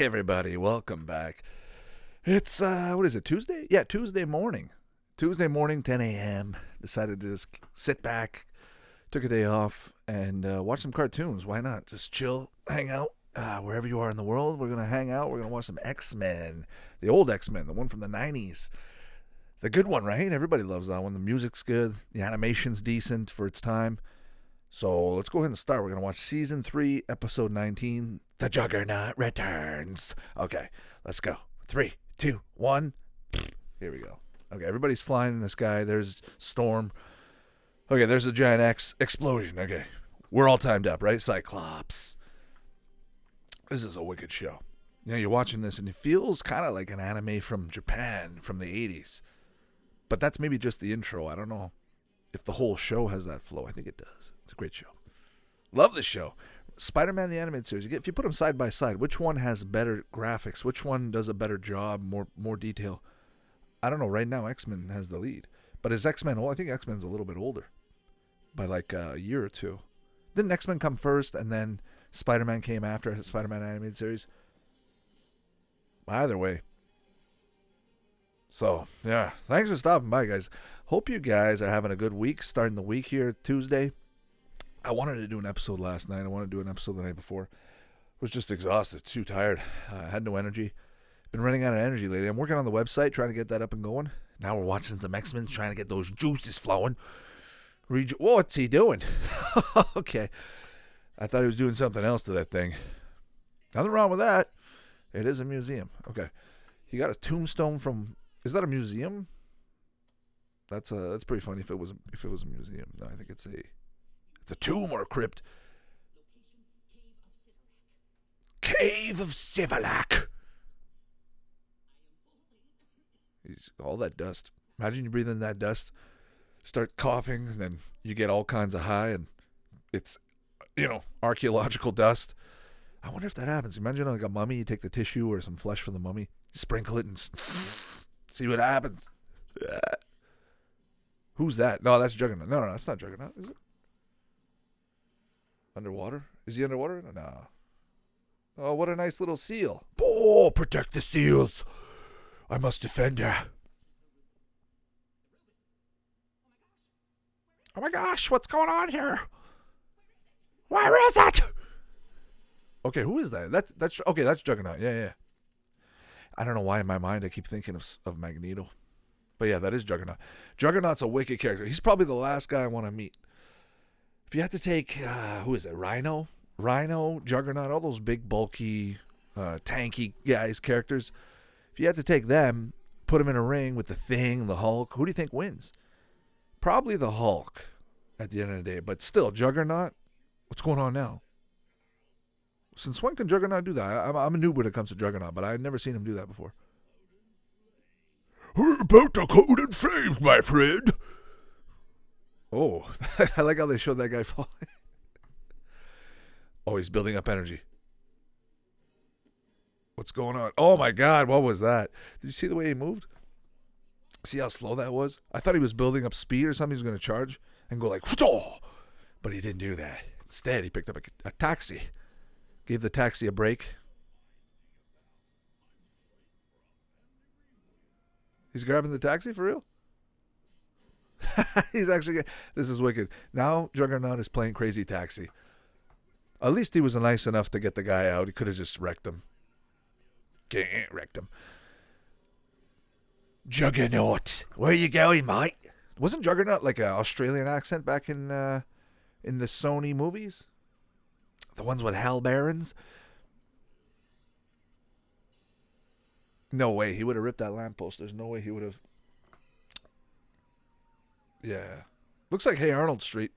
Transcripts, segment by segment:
everybody. Welcome back. It's uh, what is it? Tuesday? Yeah, Tuesday morning. Tuesday morning, 10 a.m. Decided to just sit back, took a day off, and uh, watch some cartoons. Why not? Just chill, hang out uh, wherever you are in the world. We're gonna hang out. We're gonna watch some X Men, the old X Men, the one from the 90s. The good one, right? Everybody loves that one. The music's good. The animation's decent for its time. So let's go ahead and start. We're to watch season three, episode 19 The Juggernaut Returns. Okay, let's go. Three, two, one. Here we go. Okay, everybody's flying in the sky. There's Storm. Okay, there's a giant X explosion. Okay, we're all timed up, right? Cyclops. This is a wicked show. You know, you're watching this and it feels kind of like an anime from Japan from the 80s. But that's maybe just the intro. I don't know if the whole show has that flow. I think it does. It's a great show. Love this show. Spider-Man the animated series. If you put them side by side, which one has better graphics? Which one does a better job, more more detail? I don't know. Right now, X-Men has the lead, but is X-Men old? I think X-Men's a little bit older, by like a year or two. Didn't X-Men come first, and then Spider-Man came after Spider-Man animated series? Either way. So yeah, thanks for stopping by, guys. Hope you guys are having a good week, starting the week here Tuesday. I wanted to do an episode last night. I wanted to do an episode the night before. I Was just exhausted, too tired. I uh, had no energy. Been running out of energy lately. I'm working on the website, trying to get that up and going. Now we're watching some X Men, trying to get those juices flowing. Reju- What's he doing? okay. I thought he was doing something else to that thing. Nothing wrong with that. It is a museum. Okay. He got a tombstone from. Is that a museum? That's uh that's pretty funny if it was if it was a museum. No, I think it's a a tomb or crypt. Cave of Sivalak. He's all that dust. Imagine you breathe in that dust, start coughing, and then you get all kinds of high, and it's you know archaeological dust. I wonder if that happens. Imagine like a mummy, you take the tissue or some flesh from the mummy, sprinkle it, and see what happens. Who's that? No, that's Juggernaut. No, no, that's not Juggernaut, is it? Underwater? Is he underwater? No. Oh, what a nice little seal. Oh, protect the seals. I must defend her. Oh my gosh, what's going on here? Where is it? Okay, who is that? That's that's okay. That's Juggernaut. Yeah, yeah. I don't know why in my mind I keep thinking of of Magneto. But yeah, that is Juggernaut. Juggernaut's a wicked character. He's probably the last guy I want to meet. If you had to take, uh, who is it? Rhino? Rhino, Juggernaut, all those big, bulky, uh, tanky guys, characters. If you had to take them, put them in a ring with the Thing, the Hulk, who do you think wins? Probably the Hulk at the end of the day. But still, Juggernaut, what's going on now? Since when can Juggernaut do that? I, I'm a noob when it comes to Juggernaut, but I've never seen him do that before. About to code in flames, my friend. Oh, I like how they showed that guy falling. oh, he's building up energy. What's going on? Oh my God, what was that? Did you see the way he moved? See how slow that was? I thought he was building up speed or something. He was going to charge and go like, but he didn't do that. Instead, he picked up a, a taxi, gave the taxi a break, He's grabbing the taxi for real? He's actually. This is wicked. Now Juggernaut is playing crazy taxi. At least he was nice enough to get the guy out. He could have just wrecked him. Can't wrecked him. Juggernaut, where you going, mate? Wasn't Juggernaut like an Australian accent back in uh, in the Sony movies? The ones with Hal Barons. No way. He would have ripped that lamppost. There's no way he would have. Yeah. Looks like Hey Arnold Street.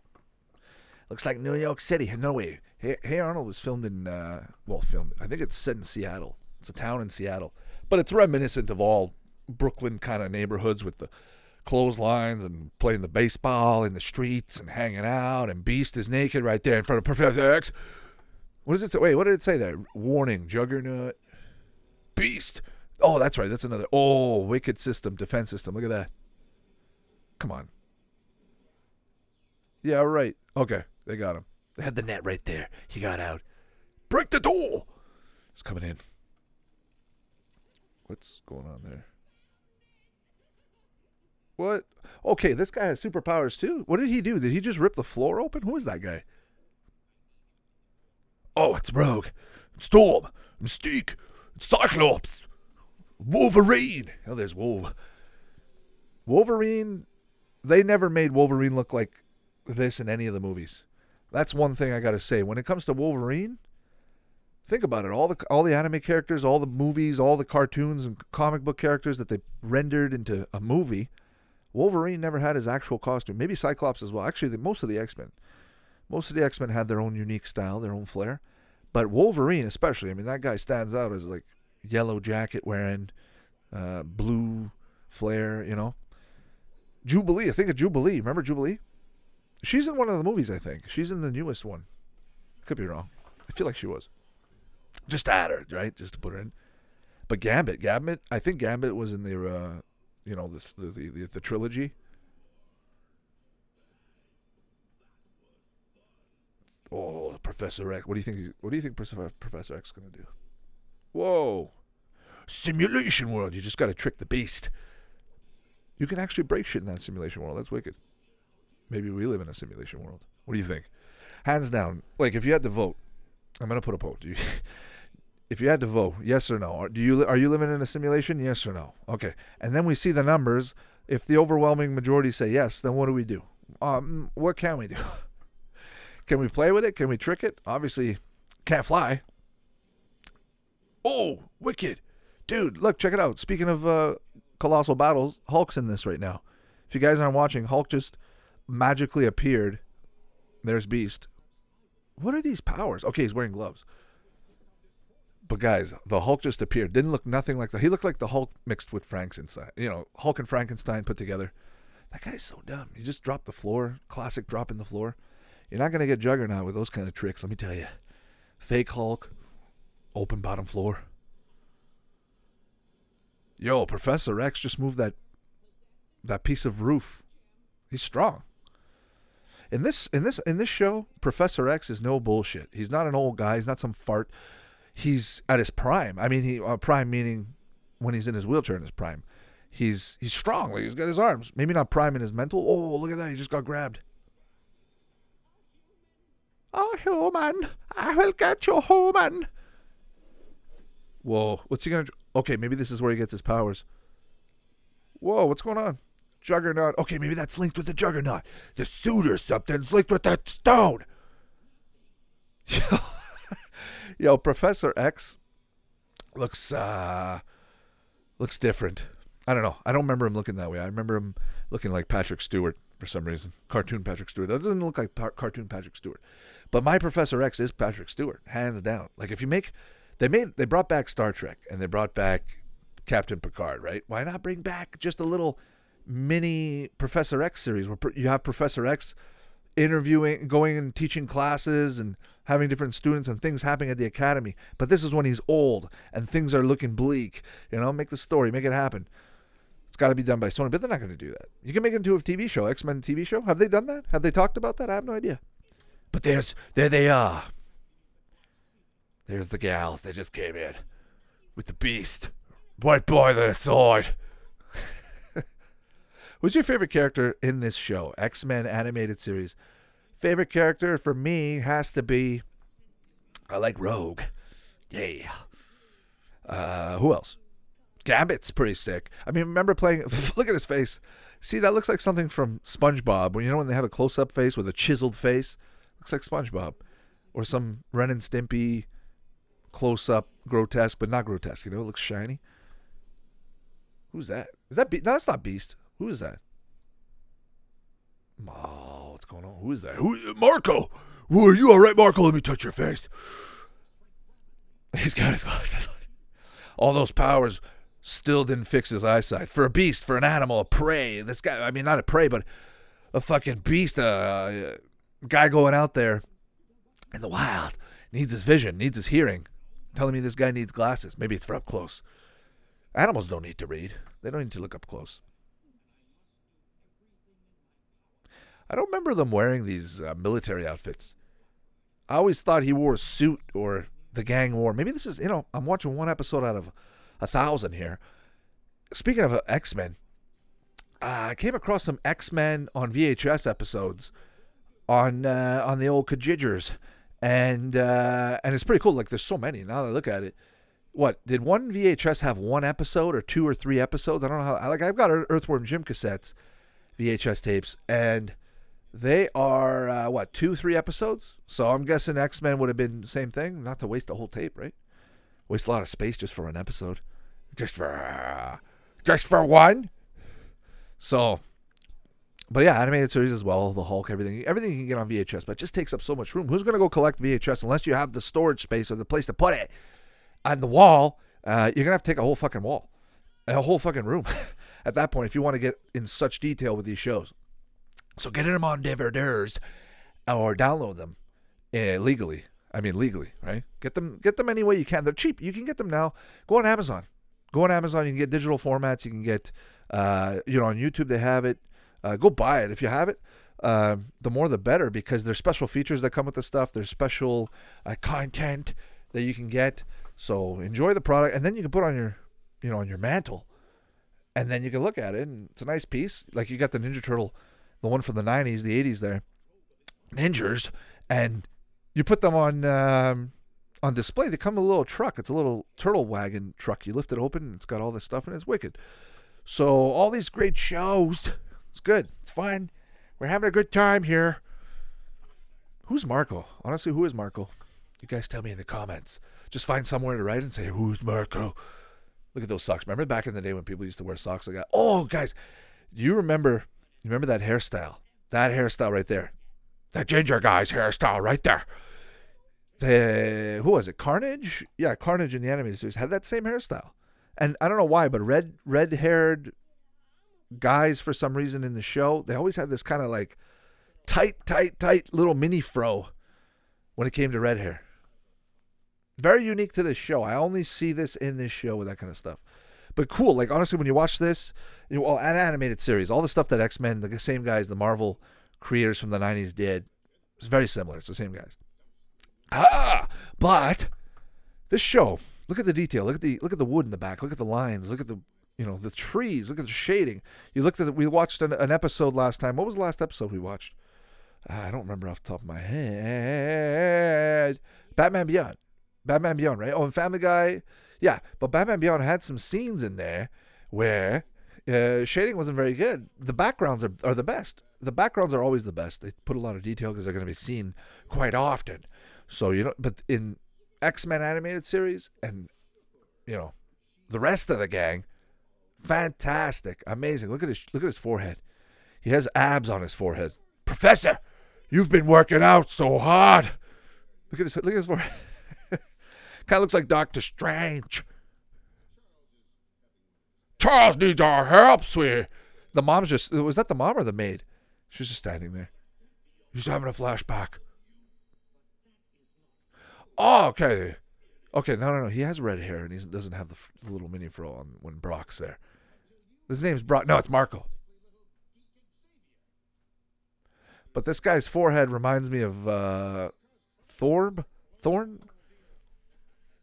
Looks like New York City. No way. Hey, hey Arnold was filmed in, uh, well, filmed. I think it's set in Seattle. It's a town in Seattle. But it's reminiscent of all Brooklyn kind of neighborhoods with the clotheslines and playing the baseball in the streets and hanging out. And Beast is naked right there in front of Professor X. What does it say? Wait, what did it say there? Warning, Juggernaut. Beast Oh, that's right. That's another. Oh, wicked system, defense system. Look at that. Come on. Yeah, right. Okay, they got him. They had the net right there. He got out. Break the door. He's coming in. What's going on there? What? Okay, this guy has superpowers too. What did he do? Did he just rip the floor open? Who is that guy? Oh, it's Rogue, it's Storm, Mystique, it's Cyclops, Wolverine. Oh, there's Wolv. Wolverine. They never made Wolverine look like this in any of the movies. That's one thing I got to say. When it comes to Wolverine, think about it. All the all the anime characters, all the movies, all the cartoons and comic book characters that they rendered into a movie, Wolverine never had his actual costume. Maybe Cyclops as well. Actually, the, most of the X Men, most of the X Men had their own unique style, their own flair. But Wolverine, especially, I mean, that guy stands out as like yellow jacket wearing, uh, blue flare. You know, Jubilee. I think of Jubilee. Remember Jubilee? She's in one of the movies, I think. She's in the newest one. Could be wrong. I feel like she was. Just add her, right? Just to put her in. But Gambit, Gambit, I think Gambit was in the, uh, you know, the the, the the trilogy. Oh, Professor X. What do you think? What do you think Professor X is gonna do? Whoa, simulation world. You just got to trick the beast. You can actually break shit in that simulation world. That's wicked. Maybe we live in a simulation world. What do you think? Hands down, like if you had to vote, I'm gonna put a poll. You, if you had to vote, yes or no? Do you are you living in a simulation? Yes or no? Okay. And then we see the numbers. If the overwhelming majority say yes, then what do we do? Um, what can we do? can we play with it? Can we trick it? Obviously, can't fly. Oh, wicked, dude! Look, check it out. Speaking of uh, colossal battles, Hulk's in this right now. If you guys aren't watching, Hulk just magically appeared. There's Beast. What are these powers? Okay, he's wearing gloves. But guys, the Hulk just appeared. Didn't look nothing like the. He looked like the Hulk mixed with Frankenstein. You know, Hulk and Frankenstein put together. That guy's so dumb. He just dropped the floor. Classic drop in the floor. You're not gonna get Juggernaut with those kind of tricks. Let me tell you. Fake Hulk, open bottom floor. Yo, Professor X just moved that that piece of roof. He's strong. In this in this in this show, Professor X is no bullshit. He's not an old guy. He's not some fart. He's at his prime. I mean, he uh, prime meaning when he's in his wheelchair in his prime. He's he's strong. Like he's got his arms. Maybe not prime in his mental. Oh, look at that! He just got grabbed. Oh, human! I will get you, human. Whoa! What's he gonna? Okay, maybe this is where he gets his powers. Whoa! What's going on? Juggernaut. Okay, maybe that's linked with the Juggernaut. The suit or something's linked with that stone. Yo, Professor X looks uh looks different. I don't know. I don't remember him looking that way. I remember him looking like Patrick Stewart for some reason. Cartoon Patrick Stewart. That doesn't look like par- cartoon Patrick Stewart. But my Professor X is Patrick Stewart, hands down. Like if you make they made they brought back Star Trek and they brought back Captain Picard, right? Why not bring back just a little mini Professor X series where you have Professor X interviewing, going and teaching classes and having different students and things happening at the academy. But this is when he's old and things are looking bleak. You know, make the story, make it happen. It's got to be done by Sony, but they're not going to do that. You can make it into a TV show, X Men TV show. Have they done that? Have they talked about that? I have no idea. But there's there they are. There's the gals. They just came in with the beast right by their side. Who's your favorite character in this show? X Men animated series. Favorite character for me has to be. I like Rogue. Yeah. Uh, who else? Gambit's pretty sick. I mean, remember playing? look at his face. See, that looks like something from SpongeBob. When you know when they have a close-up face with a chiseled face, looks like SpongeBob, or some Ren and Stimpy close-up grotesque, but not grotesque. You know, it looks shiny. Who's that? Is that Be- no? That's not Beast. Who is that? Oh, what's going on? Who is that? Who? Marko. Who are you? All right, Marko. Let me touch your face. He's got his glasses. All those powers still didn't fix his eyesight. For a beast, for an animal, a prey. This guy. I mean, not a prey, but a fucking beast. A, a guy going out there in the wild needs his vision, needs his hearing. Telling me this guy needs glasses. Maybe it's for up close. Animals don't need to read. They don't need to look up close. I don't remember them wearing these uh, military outfits. I always thought he wore a suit or the gang wore. Maybe this is, you know, I'm watching one episode out of a thousand here. Speaking of uh, X Men, uh, I came across some X Men on VHS episodes on uh, on the old Kajigers, and uh, and it's pretty cool. Like there's so many now that I look at it. What did one VHS have one episode or two or three episodes? I don't know how. Like I've got Earthworm Jim cassettes, VHS tapes, and they are uh, what two, three episodes. So I'm guessing X Men would have been the same thing. Not to waste the whole tape, right? Waste a lot of space just for an episode, just for just for one. So, but yeah, animated series as well. The Hulk, everything, everything you can get on VHS, but just takes up so much room. Who's gonna go collect VHS unless you have the storage space or the place to put it on the wall? Uh, you're gonna have to take a whole fucking wall, a whole fucking room. At that point, if you want to get in such detail with these shows. So get them on DVDs or download them uh, legally. I mean legally, right? Get them get them any way you can. They're cheap. You can get them now. Go on Amazon. Go on Amazon. You can get digital formats. You can get, uh, you know, on YouTube they have it. Uh, go buy it if you have it. Uh, the more the better because there's special features that come with the stuff. There's special uh, content that you can get. So enjoy the product, and then you can put on your, you know, on your mantle, and then you can look at it, and it's a nice piece. Like you got the Ninja Turtle the one from the 90s, the 80s there, Ninjas, and you put them on um, on display. They come in a little truck. It's a little turtle wagon truck. You lift it open, and it's got all this stuff, and it's wicked. So all these great shows, it's good. It's fun. We're having a good time here. Who's Marko? Honestly, who is Marko? You guys tell me in the comments. Just find somewhere to write and say, Who's Marko? Look at those socks. Remember back in the day when people used to wear socks like that? Oh, guys, you remember remember that hairstyle? That hairstyle right there. That ginger guy's hairstyle right there. The who was it? Carnage? Yeah, Carnage in the animated series had that same hairstyle. And I don't know why, but red red haired guys for some reason in the show, they always had this kind of like tight, tight, tight little mini fro when it came to red hair. Very unique to this show. I only see this in this show with that kind of stuff. But cool. Like honestly, when you watch this, you know, an animated series, all the stuff that X Men, the same guys, the Marvel creators from the '90s did, it's very similar. It's the same guys. Ah, but this show, look at the detail. Look at the look at the wood in the back. Look at the lines. Look at the you know the trees. Look at the shading. You looked at. The, we watched an, an episode last time. What was the last episode we watched? Ah, I don't remember off the top of my head. Batman Beyond. Batman Beyond, right? Oh, and Family Guy. Yeah, but Batman Beyond had some scenes in there where uh, shading wasn't very good. The backgrounds are, are the best. The backgrounds are always the best. They put a lot of detail because they're going to be seen quite often. So you know, but in X Men animated series and you know the rest of the gang, fantastic, amazing. Look at his look at his forehead. He has abs on his forehead. Professor, you've been working out so hard. Look at his look at his forehead. Kind of looks like Doctor Strange. Charles needs our help, sweetie. The mom's just, was that the mom or the maid? She's just standing there. He's having a flashback. Oh, okay. Okay, no, no, no. He has red hair and he doesn't have the, the little mini fro on when Brock's there. His name's Brock. No, it's Marko. But this guy's forehead reminds me of uh, Thorb? Thorn?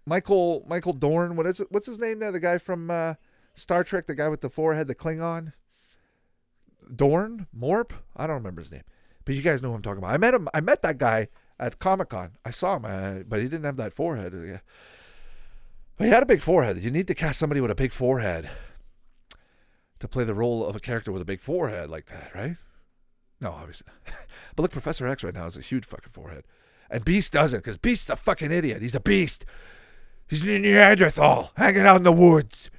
Michael Michael Dorn. What is it? What's his name there? The guy from uh, Star Trek, the guy with the forehead, the Klingon. Dorn Morp. I don't remember his name, but you guys know who I'm talking about. I met him. I met that guy at Comic Con. I saw him, uh, but he didn't have that forehead. Yeah. But he had a big forehead. You need to cast somebody with a big forehead to play the role of a character with a big forehead like that, right? No, obviously. but look, Professor X right now has a huge fucking forehead. And Beast doesn't, because Beast's a fucking idiot. He's a beast. He's a Neanderthal hanging out in the woods.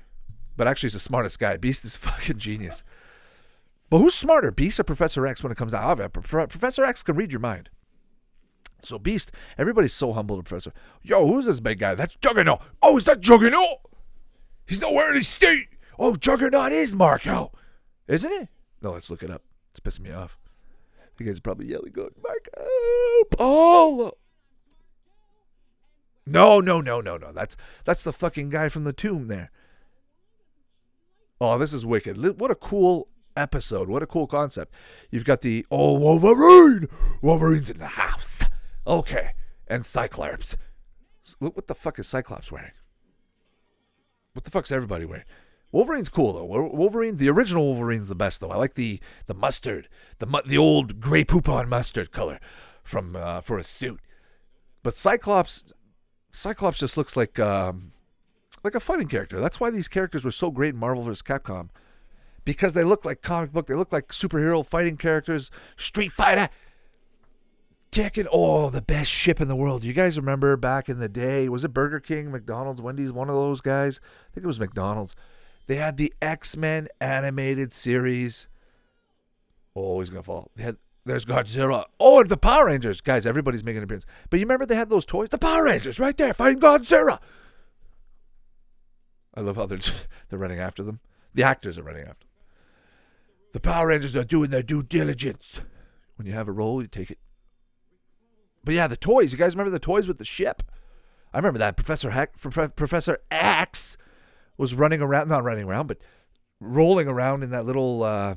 But actually, he's the smartest guy. Beast is fucking genius. But who's smarter, Beast or Professor X when it comes to Ava? Professor X can read your mind. So Beast, everybody's so humble to Professor. Yo, who's this big guy? That's Juggernaut. Oh, is that Juggernaut? He's not wearing his state. Oh, Juggernaut is Marko, isn't it? No, let's look it up. It's pissing me off. You guys are probably yelling, going, Marco Polo. No, no, no, no, no. That's that's the fucking guy from the tomb there. Oh, this is wicked. What a cool episode. What a cool concept. You've got the oh Wolverine. Wolverine's in the house. Okay. And Cyclops. What the fuck is Cyclops wearing? What the fuck's everybody wearing? Wolverine's cool though. Wolverine, the original Wolverine's the best though. I like the the mustard, the the old Grey Poupon mustard color from uh, for a suit. But Cyclops, Cyclops just looks like um, like a fighting character. That's why these characters were so great in Marvel vs. Capcom, because they look like comic book. They look like superhero fighting characters. Street Fighter. Tekken, oh, the best ship in the world. You guys remember back in the day? Was it Burger King, McDonald's, Wendy's, one of those guys? I think it was McDonald's. They had the X Men animated series. Oh, he's gonna fall. They had there's Godzilla. Oh, and the Power Rangers. Guys, everybody's making an appearance. But you remember they had those toys? The Power Rangers right there fighting Godzilla. I love how they're they're running after them. The actors are running after them. The Power Rangers are doing their due diligence. When you have a role, you take it. But yeah, the toys. You guys remember the toys with the ship? I remember that. Professor Heck, Professor X was running around, not running around, but rolling around in that little uh,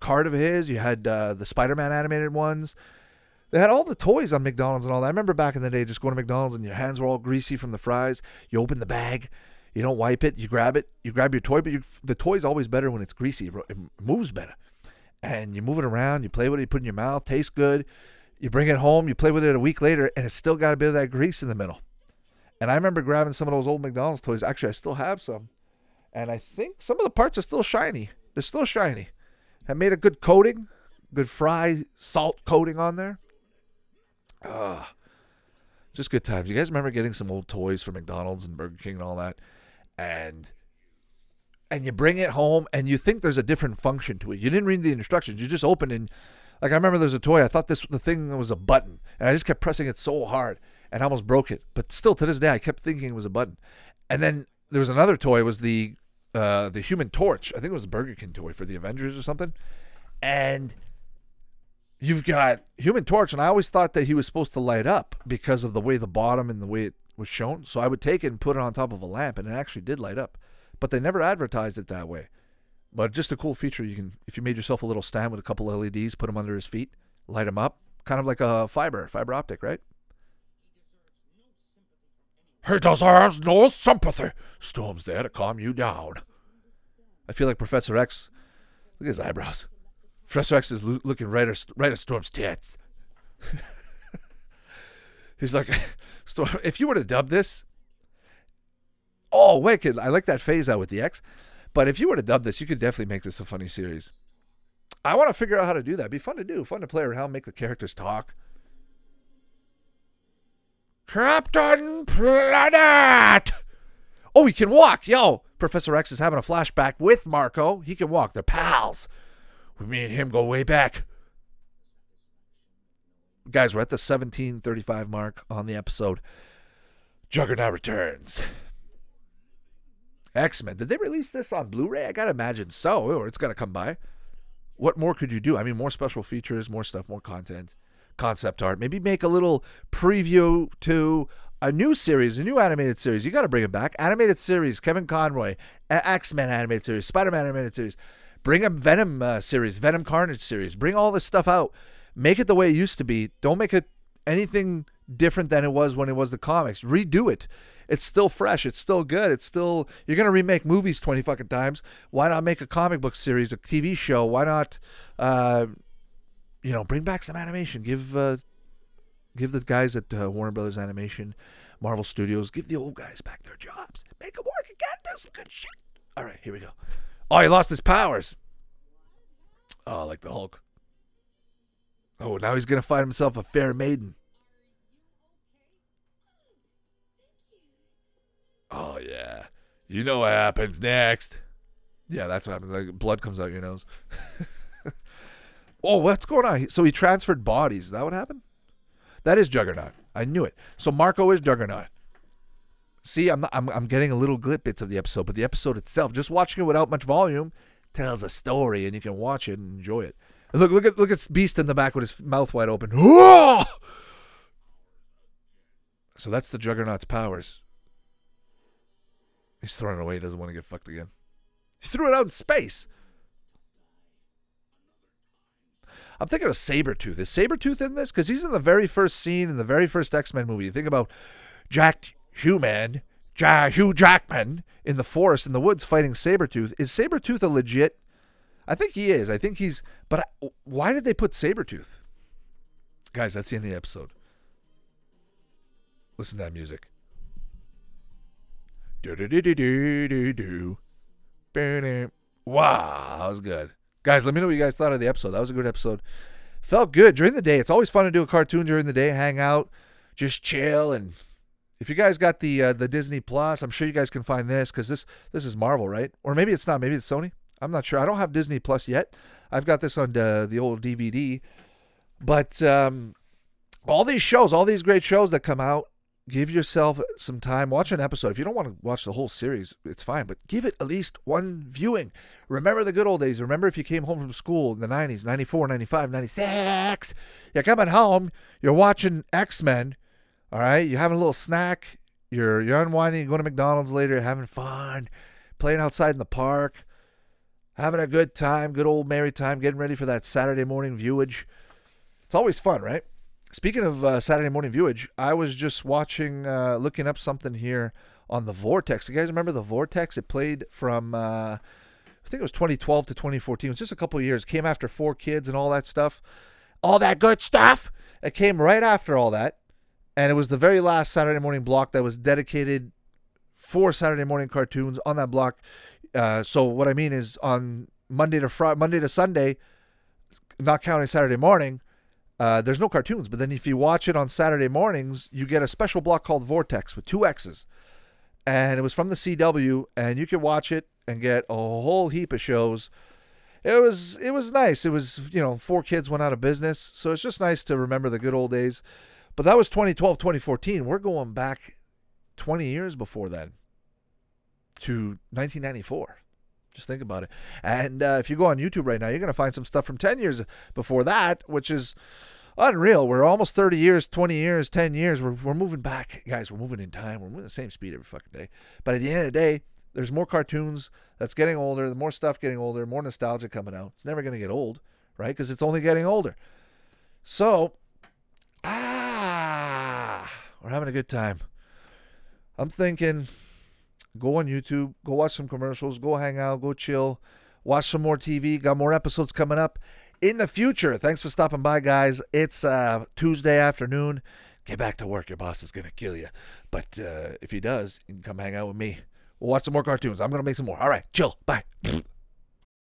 cart of his. You had uh, the Spider Man animated ones. They had all the toys on McDonald's and all that. I remember back in the day just going to McDonald's and your hands were all greasy from the fries. You open the bag, you don't wipe it, you grab it, you grab your toy, but you, the toy's always better when it's greasy. It moves better. And you move it around, you play with it, you put it in your mouth, tastes good. You bring it home, you play with it a week later, and it's still got a bit of that grease in the middle. And I remember grabbing some of those old McDonald's toys. Actually, I still have some. And I think some of the parts are still shiny. They're still shiny. I made a good coating, good fry salt coating on there. Ah, just good times. You guys remember getting some old toys from McDonald's and Burger King and all that, and and you bring it home and you think there's a different function to it. You didn't read the instructions. You just open and like I remember there's a toy. I thought this the thing was a button, and I just kept pressing it so hard and almost broke it. But still, to this day, I kept thinking it was a button. And then there was another toy. Was the uh, the Human Torch? I think it was a Burger King toy for the Avengers or something. And you've got Human Torch, and I always thought that he was supposed to light up because of the way the bottom and the way it was shown. So I would take it and put it on top of a lamp, and it actually did light up. But they never advertised it that way. But just a cool feature. You can, if you made yourself a little stand with a couple LEDs, put them under his feet, light him up, kind of like a fiber, fiber optic, right? He deserves no sympathy. Storm's there to calm you down. I feel like Professor X. Look at his eyebrows. Professor X is lo- looking right at, right at Storm's tits. He's like, Storm, if you were to dub this, oh, wicked. I like that phase out with the X. But if you were to dub this, you could definitely make this a funny series. I want to figure out how to do that. It'd be fun to do, fun to play around, make the characters talk. Captain Planet! Oh, he can walk. Yo, Professor X is having a flashback with Marko. He can walk. They're pals. We and him go way back. Guys, we're at the 1735 mark on the episode. Juggernaut returns. X Men. Did they release this on Blu ray? I gotta imagine so, or it's gonna come by. What more could you do? I mean, more special features, more stuff, more content, concept art. Maybe make a little preview to a new series, a new animated series. You got to bring it back. Animated series, Kevin Conroy, X Men animated series, Spider Man animated series. Bring a Venom uh, series, Venom Carnage series. Bring all this stuff out. Make it the way it used to be. Don't make it anything different than it was when it was the comics. Redo it it's still fresh. It's still good. It's still you're gonna remake movies twenty fucking times. Why not make a comic book series, a TV show? Why not, uh, you know, bring back some animation? Give uh, give the guys at uh, Warner Brothers Animation, Marvel Studios, give the old guys back their jobs. Make them work again. Do some good shit. All right, here we go. Oh, he lost his powers. Oh, like the Hulk. Oh, now he's gonna find himself a fair maiden. Oh yeah, you know what happens next. Yeah, that's what happens. Like blood comes out your nose. oh, what's going on? So he transferred bodies. Is that what happened? That is Juggernaut. I knew it. So Marko is Juggernaut. See, I'm, I'm I'm getting a little bits of the episode, but the episode itself, just watching it without much volume, tells a story, and you can watch it and enjoy it. And look, look at look at Beast in the back with his mouth wide open. So that's the Juggernaut's powers. He's throwing it away. He doesn't want to get fucked again. He threw it out in space. I'm thinking of Sabretooth. Is Sabretooth in this? Because he's in the very first scene in the very first X Men movie. You think about Jack Human, Ja- Hugh Jackman in the forest in the woods fighting Sabretooth. Is Sabretooth a legit? I think he is. I think he's. But I, why did they put Sabretooth? Guys, that's the end of the episode. Listen to that music. Do do do do do do do. Wow, that was good. Guys, let me know what you guys thought of the episode. That was a good episode. Felt good during the day. It's always fun to do a cartoon during the day, hang out, just chill. And if you guys got the uh, the Disney Plus, I'm sure you guys can find this because this this is Marvel, right? Or maybe it's not. Maybe it's Sony. I'm not sure. I don't have Disney Plus yet. I've got this on uh, the old DVD. But um, all these shows, all these great shows that come out, give yourself some time. Watch an episode. If you don't want to watch the whole series, it's fine, but give it at least one viewing. Remember the good old days. Remember if you came home from school in the 90s, 94, 95, 96, you're coming home, you're watching X Men, all right? You're having a little snack, you're, you're unwinding, you're going to McDonald's later, having fun, playing outside in the park, having a good time, good old merry time, getting ready for that Saturday morning viewage. It's always fun, right? Speaking of uh, Saturday morning viewage, I was just watching, uh, looking up something here on the Vortexx. You guys remember the Vortexx? It played from, uh, I think it was 2012 to 2014. It was just a couple of years. Came after 4Kids and all that stuff. All that good stuff. It came right after all that. And it was the very last Saturday morning block that was dedicated for Saturday morning cartoons on that block. Uh, so what I mean is on Monday to Friday, Monday to Sunday, not counting Saturday morning, uh, there's no cartoons, but then if you watch it on Saturday mornings, you get a special block called Vortexx with two X's. And it was from the CW, and you could watch it and get a whole heap of shows. It was it was nice. It was, you know, four kids went out of business. So it's just nice to remember the good old days. But that was 2012, 2014. We're going back 20 years before then to 1994. Just think about it. And uh, if you go on YouTube right now, you're going to find some stuff from 10 years before that, which is unreal. We're almost 30 years, 20 years, 10 years. We're, we're moving back. Guys, we're moving in time. We're moving the same speed every fucking day. But at the end of the day, there's more cartoons that's getting older, the more stuff getting older, more nostalgia coming out. It's never going to get old, right? Because it's only getting older. So, ah, we're having a good time. I'm thinking go on YouTube, go watch some commercials, go hang out, go chill, watch some more TV. Got more episodes coming up in the future. Thanks for stopping by, guys. It's uh, Tuesday afternoon. Get back to work. Your boss is going to kill you. But uh, if he does, you can come hang out with me. We'll watch some more cartoons. I'm going to make some more. All right, chill. Bye.